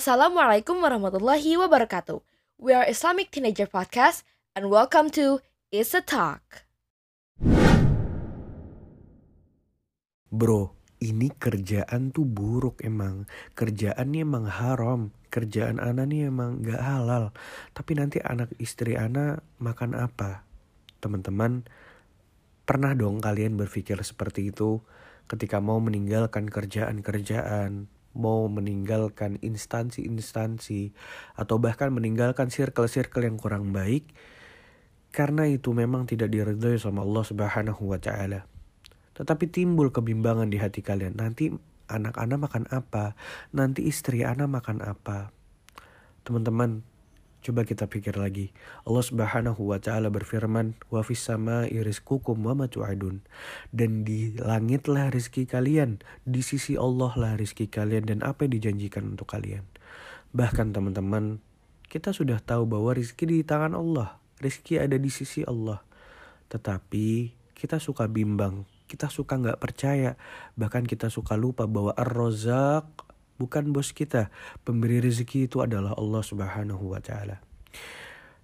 Assalamualaikum warahmatullahi wabarakatuh. We are Islamic Teenager Podcast and welcome to Is a Talk. Bro, ini kerjaan tuh buruk emang. Kerjaannya emang haram. Kerjaan Ana nih emang gak halal. Tapi nanti anak istri Ana makan apa? Teman-teman, pernah dong kalian berpikir seperti itu ketika mau meninggalkan kerjaan-kerjaan, mau meninggalkan instansi-instansi atau bahkan meninggalkan circle-circle yang kurang baik karena itu memang tidak diridhoi sama Allah Subhanahu wa taala. Tetapi timbul kebimbangan di hati kalian. Nanti anak-anak makan apa? Nanti istri anak makan apa? Teman-teman, coba kita pikir lagi. Allah Subhanahu wa taala berfirman, "Wa fis sama'i rizqukum wa ma tu'adun." Dan di langitlah rezeki kalian, di sisi Allah lah rezeki kalian dan apa yang dijanjikan untuk kalian. Bahkan teman-teman, kita sudah tahu bahwa rezeki di tangan Allah. Rezeki ada di sisi Allah. Tetapi kita suka bimbang, kita suka nggak percaya, bahkan kita suka lupa bahwa Ar-Razak bukan bos kita. Pemberi rezeki itu adalah Allah Subhanahu wa taala.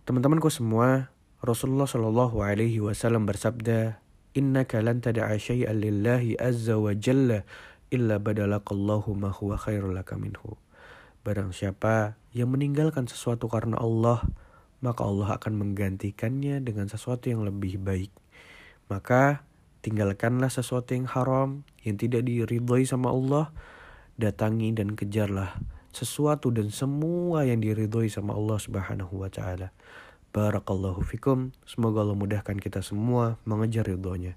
Teman-temanku semua, Rasulullah Shallallahu alaihi wasallam bersabda, "Innaka lan tad'a syai'an lillahi azza wa jalla illa badalakallahu ma huwa khairul laka minhu." Barang siapa yang meninggalkan sesuatu karena Allah, maka Allah akan menggantikannya dengan sesuatu yang lebih baik. Maka tinggalkanlah sesuatu yang haram, yang tidak diridhoi sama Allah, datangi dan kejarlah sesuatu dan semua yang diridhoi sama Allah Subhanahu wa taala. Barakallahu fikum. Semoga Allah mudahkan kita semua mengejar ridhonya.